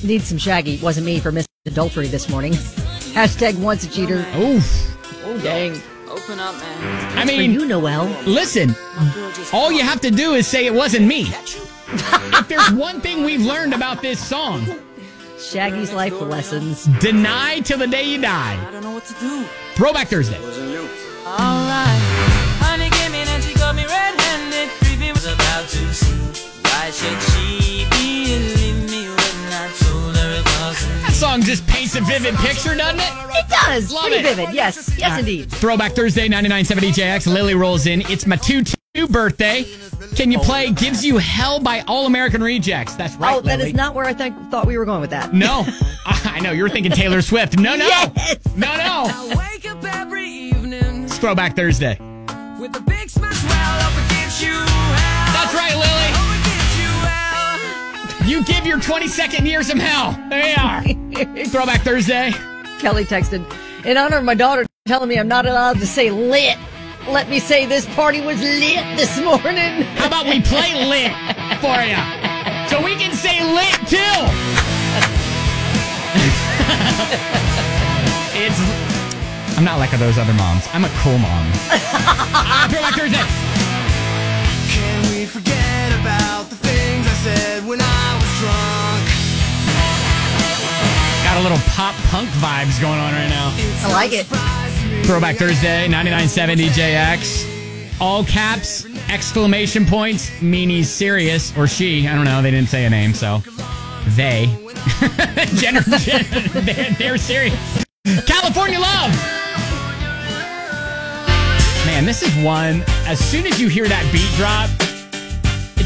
Needs some shaggy. Wasn't me for missing adultery this morning. Hashtag once a cheater. Oof. Oh, dang. Open up, man. I mean, you, Noelle. Listen, all you have to do is say it wasn't me. If there's one thing we've learned about this song, Shaggy's life lessons. deny till the day you die. I don't know what to do. Throwback Thursday. Alright. Honey came in and she got me red-handed. Creepy was about to see. Why should she believe song just paints a vivid picture, doesn't it? It does. Love Pretty it. vivid. Yes. Yes, All right. indeed. Throwback Thursday, 99.7 DJX. Lily rolls in. It's my 2 2 birthday. Can you play Gives You Hell by All American Rejects? That's right, oh, that Lily. is not where I think, thought we were going with that. No. I know. You're thinking Taylor Swift. No, no. Yes. No, no. I wake up every evening It's Throwback Thursday. with a big smash well up against you. That's right, Lily. Up against you. Give your 22nd year some hell. There you are. Throwback Thursday. Kelly texted, in honor of my daughter telling me I'm not allowed to say lit. Let me say this party was lit this morning. How about we play lit for you? So we can say lit too. it's. I'm not like those other moms. I'm a cool mom. Throwback Thursday. Can we forget about the things I said when I was drunk? Got a little pop punk vibes going on right now. I like it. Throwback Thursday, 99.7 DJX. All caps, exclamation points, meaning serious, or she. I don't know. They didn't say a name, so they. Jenner, they're, they're serious. California Love. Man, this is one. As soon as you hear that beat drop,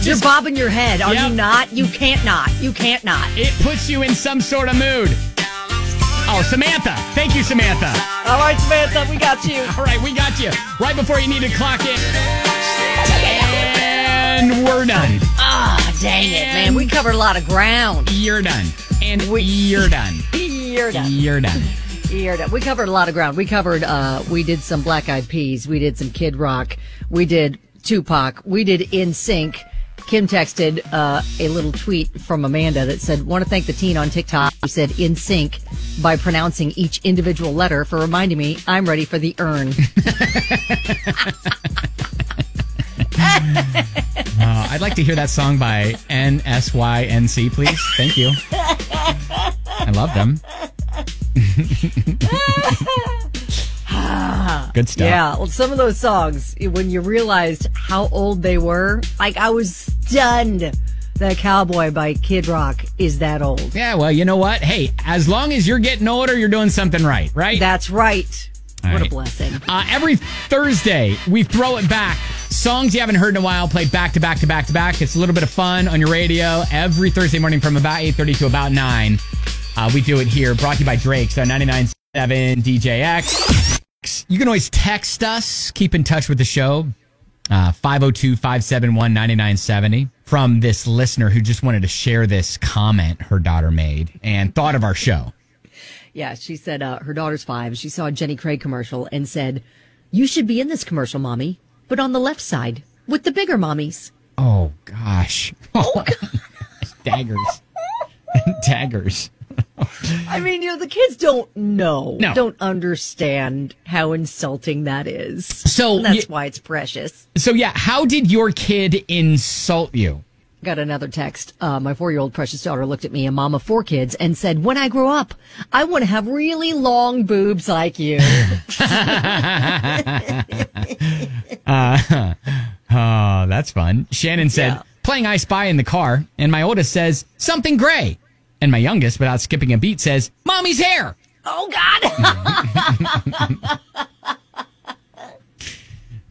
it You're bobbing your head, are Yep. you not? You can't not. You can't not. it puts you in some sort of mood. Oh, Samantha. Thank you, Samantha. All right, Samantha, we got you. All right, we got you. Right before you need to clock in. And we're done. Ah, dang it, man. We covered a lot of ground. You're done. And you're done. You're done. You're done. You're done. We covered a lot of ground. We covered, uh, we did some Black Eyed Peas. We did some Kid Rock. We did Tupac. We did NSYNC. Kim texted uh, a little tweet from Amanda that said, "Want to thank the teen on TikTok who said in sync by pronouncing each individual letter for reminding me I'm ready for the urn." Uh, I'd like to hear that song by NSYNC, please. Thank you. I love them. Good stuff. Yeah, well, some of those songs, when you realized how old they were, like I was stunned that Cowboy by Kid Rock is that old. Yeah, well, you know what? Hey, as long as you're getting older, you're doing something right, right? That's right. All what a blessing. Uh, every Thursday, we throw it back. Songs you haven't heard in a while, played back to back to back to back. It's a little bit of fun on your radio every Thursday morning from about 8.30 to about 9. Uh, we do it here, brought to you by Drake's on 99.7 DJX. You can always text us, keep in touch with the show. Uh, 502-571-9970 from this listener who just wanted to share this comment her daughter made and thought of our show. Yeah, she said uh, her daughter's five. She saw a Jenny Craig commercial and said, "You should be in this commercial, mommy, but on the left side with the bigger mommies." Oh gosh. Oh, daggers. daggers. I mean, you know, the kids don't know, No. don't understand how insulting that is. So And that's y- why it's precious. So yeah, how did your kid insult you? Got another text. Uh, my four-year-old precious daughter looked at me, a mom of four kids, and said, "When I grow up, I want to have really long boobs like you." Uh, oh, that's fun. Shannon said, Yeah. playing I Spy in the car, and my oldest says, something gray. And my youngest, without skipping a beat, says, Mommy's hair. oh God!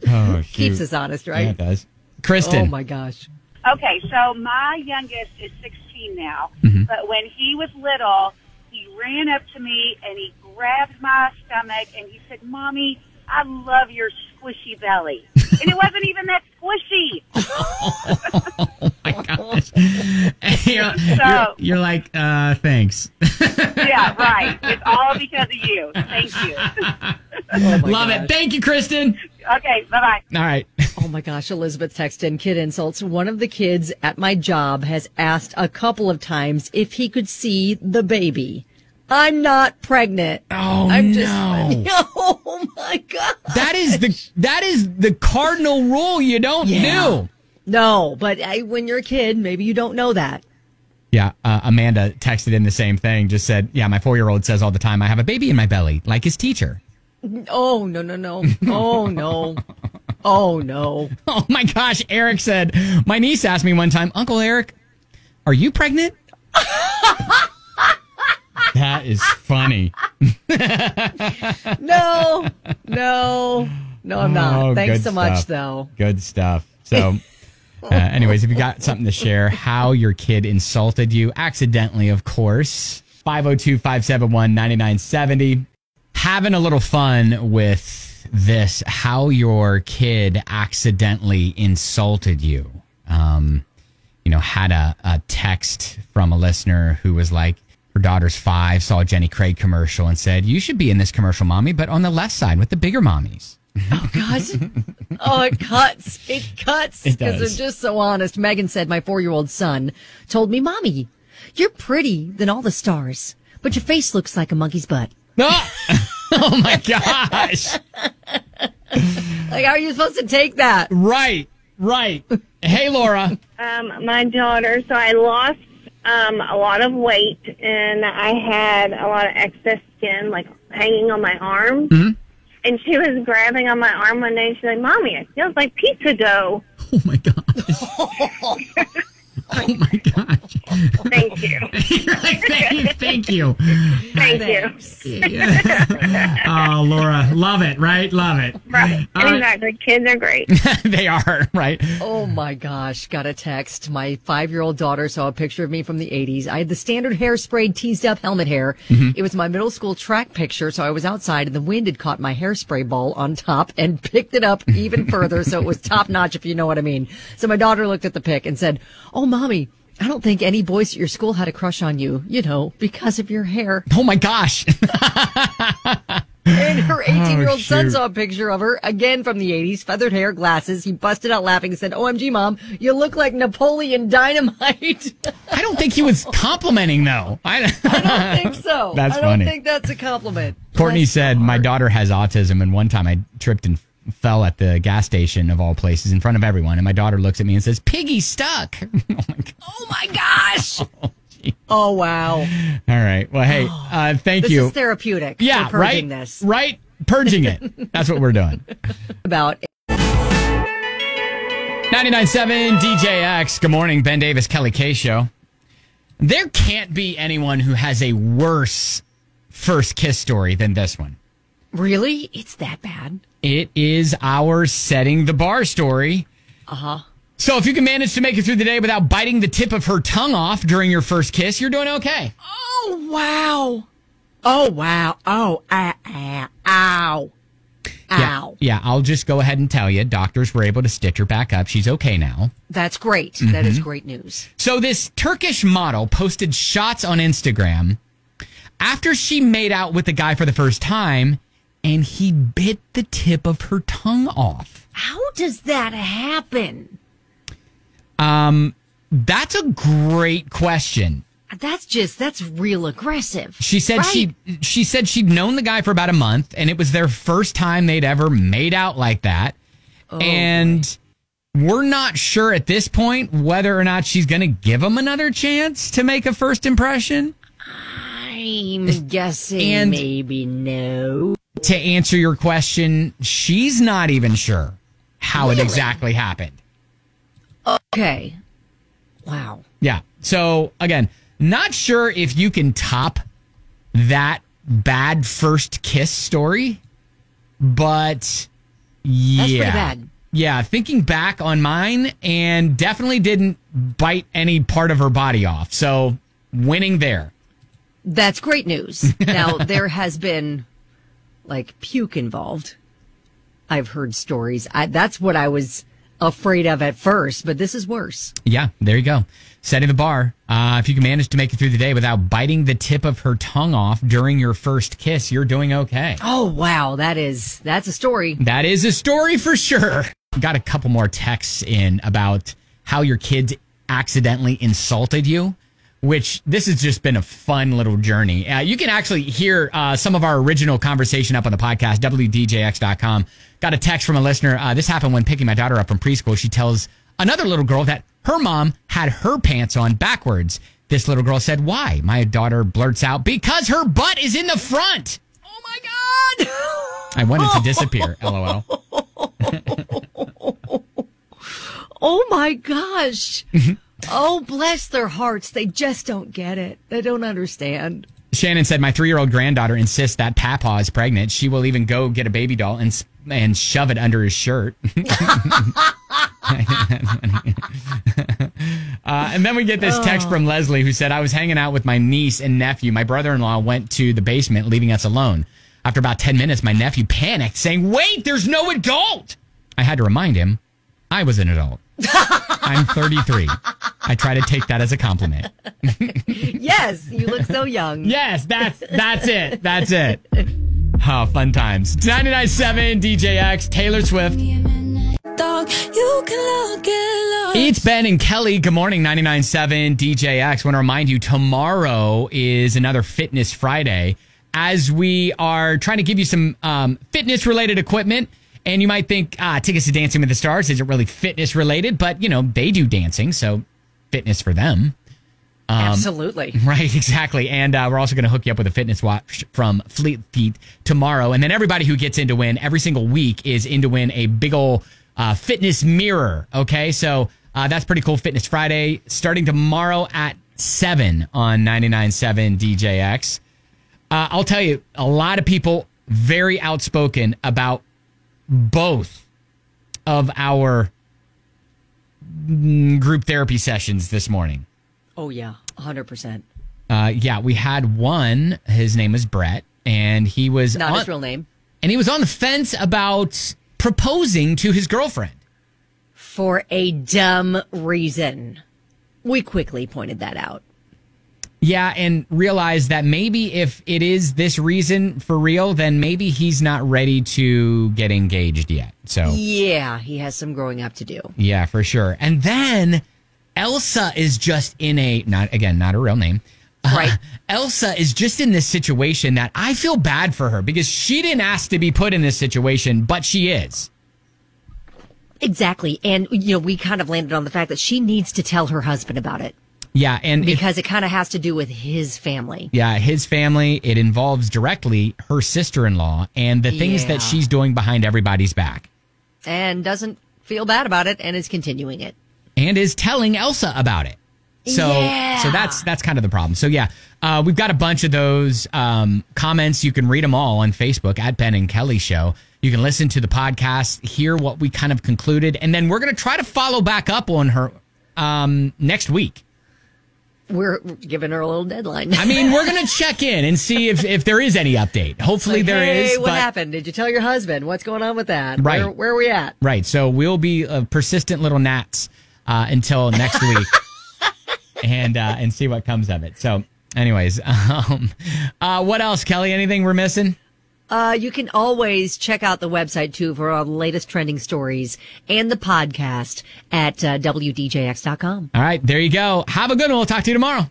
Oh, Keeps us honest, Yeah, right? it does. Kristen. Oh my gosh. Okay, so my youngest is 16 13 now. Mhm. But when he was little, he ran up to me and he grabbed my stomach and he said, "Mommy, I love your squishy belly." and it wasn't even that squishy. you're, So- you're, you're like, uh, thanks. yeah, right. It's all because of you. Thank you. Love it. Thank you, Kristen. Okay, bye bye. All right. Oh my gosh, Elizabeth texted in kid insults. One of the kids at my job has asked a couple of times if he could see the baby. I'm not pregnant. Oh I'm no. Just, oh my god. That is the that is the cardinal rule you don't Yeah. do. No, but I, when you're a kid, maybe you don't know that. Yeah, uh, Amanda texted in the same thing. Just said, "Yeah, my four year old says all the time, I have a baby in my belly, like his teacher." Oh no no no. Oh no. Oh no. Oh my gosh, Eric said, "My niece asked me one time, Uncle Eric, are you pregnant?" that is funny. No. No. No, I'm not. Oh, Thanks so much though. Good stuff. So, uh, anyways, if you got something to share, how your kid insulted you, accidentally, of course, 502 571 9970. Having a little fun with this, how your kid accidentally insulted you. Um, you know, had a, a text from a listener who was like, her daughter's five, saw a Jenny Craig commercial and said, You should be in this commercial, mommy, but on the left side with the bigger mommies. Oh God! oh, it cuts. It cuts because does. they're just so honest. Megan said, "My four-year-old son told me, mommy, you're pretty than all the stars, but your face looks like a monkey's butt." oh my gosh! Like, how are you supposed to take that? Right, right. Hey, Laura. um, my daughter. So I lost um, a lot of weight, and I had a lot of excess skin, like hanging on my arm. Mm-hmm. And she was grabbing on my arm one day, and she's like, "Mommy, it feels like pizza dough." Thank you. thank, you, thank you. Thank you. Oh, Laura, love it, right? Love it. Right. All right. Exactly. Kids are great. they are, right? Oh my gosh, got a text. My five year old daughter saw a picture of me from the 80s. I had the standard hairspray teased up helmet hair. Mhm. It was my middle school track picture, so I was outside and the wind had caught my hairspray ball on top and picked it up even further, so it was top notch, if you know what I mean. So my daughter looked at the pic and said, Oh, mommy, I don't think any boys at your school had a crush on you, you know, because of your hair. Oh my gosh. And her 18 year old Oh, son saw a picture of her again from the 80s, feathered hair, glasses. He busted out laughing and said, OMG, mom, you look like Napoleon Dynamite. I don't think he was complimenting though. I, I don't think so. That's I don't funny. think that's a compliment. Courtney said, "My daughter has autism, and one time I tripped and fell at the gas station of all places in front of everyone, and my daughter looks at me and says, "Piggy stuck." Oh my oh, my gosh. oh, wow. all right. Well, hey, uh, thank this you. is therapeutic. yeah, for purging right. this. Right, purging it. That's what we're doing. About 99.7 DJX. Good morning, Ben Davis, Kelly K Show. There can't be anyone who has a worse first kiss story than this one. Really? It's that bad? It is our setting the bar story. Uh huh. So if you can manage to make it through the day without biting the tip of her tongue off during your first kiss, you're doing okay. Oh, wow. Oh, wow. Oh, ah, ah, ow. Yeah, Ow. yeah, I'll just go ahead and tell you, doctors were able to stitch her back up. She's okay now. That's great. That is Mhm. great news. So this Turkish model posted shots on Instagram after she made out with the guy for the first time and he bit the tip of her tongue off. How does that happen? Um that's a great question. That's just, that's real aggressive. She said Right? she she said she'd known the guy for about a month and it was their first time they'd ever made out like that. Oh, and we're not sure at this point whether or not she's going to give him another chance to make a first impression. I'm guessing And- maybe no. To answer your question, she's not even sure how it exactly happened. Okay. Wow. Yeah. So again, not sure if you can top that bad first kiss story, but yeah, pretty bad. Yeah, thinking back on mine, and definitely didn't bite any part of her body off. So winning there. That's great news. Now, there has been like puke involved. I've heard stories. I, that's what I was afraid of at first, but this is worse. Yeah, there you go. Setting the bar. Uh, if you can manage to make it through the day without biting the tip of her tongue off during your first kiss, you're doing okay. Oh, wow. That is, that's a story. That is a story for sure. Got a couple more texts in about how your kids accidentally insulted you, which this has just been a fun little journey. Uh, you can actually hear uh, some of our original conversation up on the podcast, WDJX.com. Got a text from a listener. Uh, this happened when picking my daughter up from preschool. She tells another little girl that her mom had her pants on backwards. This little girl said, Why? My daughter blurts out, Because her butt is in the front. Oh my God. I wanted to disappear. LOL. Oh my gosh. Oh, bless their hearts. They just don't get it. They don't understand. Shannon said, "My three-year-old granddaughter insists that Papa is pregnant. She will even go get a baby doll and and shove it under his shirt." Uh, and then we get this text from Leslie who said, I was hanging out with my niece and nephew. My brother in law went to the basement, leaving us alone. After about 10 minutes, my nephew panicked, saying, Wait, there's no adult. I had to remind him I was an adult. I'm 33. I try to take that as a compliment. yes, you look so young. Yes, that's that's it. That's it. Oh, fun times. 99.7 DJX, Taylor Swift. Dog, you can look. It's Ben and Kelly. Good morning, 99.7 DJX. want to remind you, tomorrow is another Fitness Friday as we are trying to give you some um, fitness related equipment. And you might think, ah, tickets to Dancing with the Stars isn't really fitness related, but, you know, they do dancing, so fitness for them. Um, Absolutely. Right, exactly. And uh, we're also going to hook you up with a fitness watch from Fleet Feet tomorrow. And then everybody who gets into win every single week is into win a big ol' uh, fitness mirror. Okay, so uh, that's pretty cool. Fitness Friday starting tomorrow at 7 on 99.7 DJX. Uh, I'll tell you, a lot of people very outspoken about both of our mm, group therapy sessions this morning. Oh, yeah, 100%. Uh, yeah, we had one. His name was Brett, and he was Not on, his real name. and he was on the fence about proposing to his girlfriend. For a dumb reason. We quickly pointed that out. Yeah, and realize that maybe if it is this reason for real, then maybe he's not ready to get engaged yet. So Yeah, he has some growing up to do. Yeah, for sure. And then Elsa is just in a not again, not a real name. Uh, right. Elsa is just in this situation that I feel bad for her because she didn't ask to be put in this situation, but she is. Exactly. And, you know, we kind of landed on the fact that she needs to tell her husband about it Yeah, and it- because it kind of has to do with his family. yeah, his family, it involves directly her sister-in-law and the things Yeah. that she's doing behind everybody's back And doesn't feel bad about it and is continuing it. and is telling Elsa about it. So Yeah. so that's that's kind of the problem. So yeah, uh, we've got a bunch of those um, comments. You can read them all on Facebook at Ben and Kelly Show. You can listen to the podcast, hear what we kind of concluded, and then we're going to try to follow back up on her um, next week. We're giving her a little deadline. I mean, we're going to check in and see if, if there is any update. Hopefully Like, there is. hey, what but- happened? Did you tell your husband? What's going on with that? Right. Where, where are we at? Right. So we'll be uh, persistent little gnats uh, until next week, and uh, and see what comes of it. So, anyways, um, uh, what else, Kelly? Anything we're missing? Uh, you can always check out the website too for all the latest trending stories and the podcast at uh, WDJX.com. All right, there you go. Have a good one. We'll talk to you tomorrow.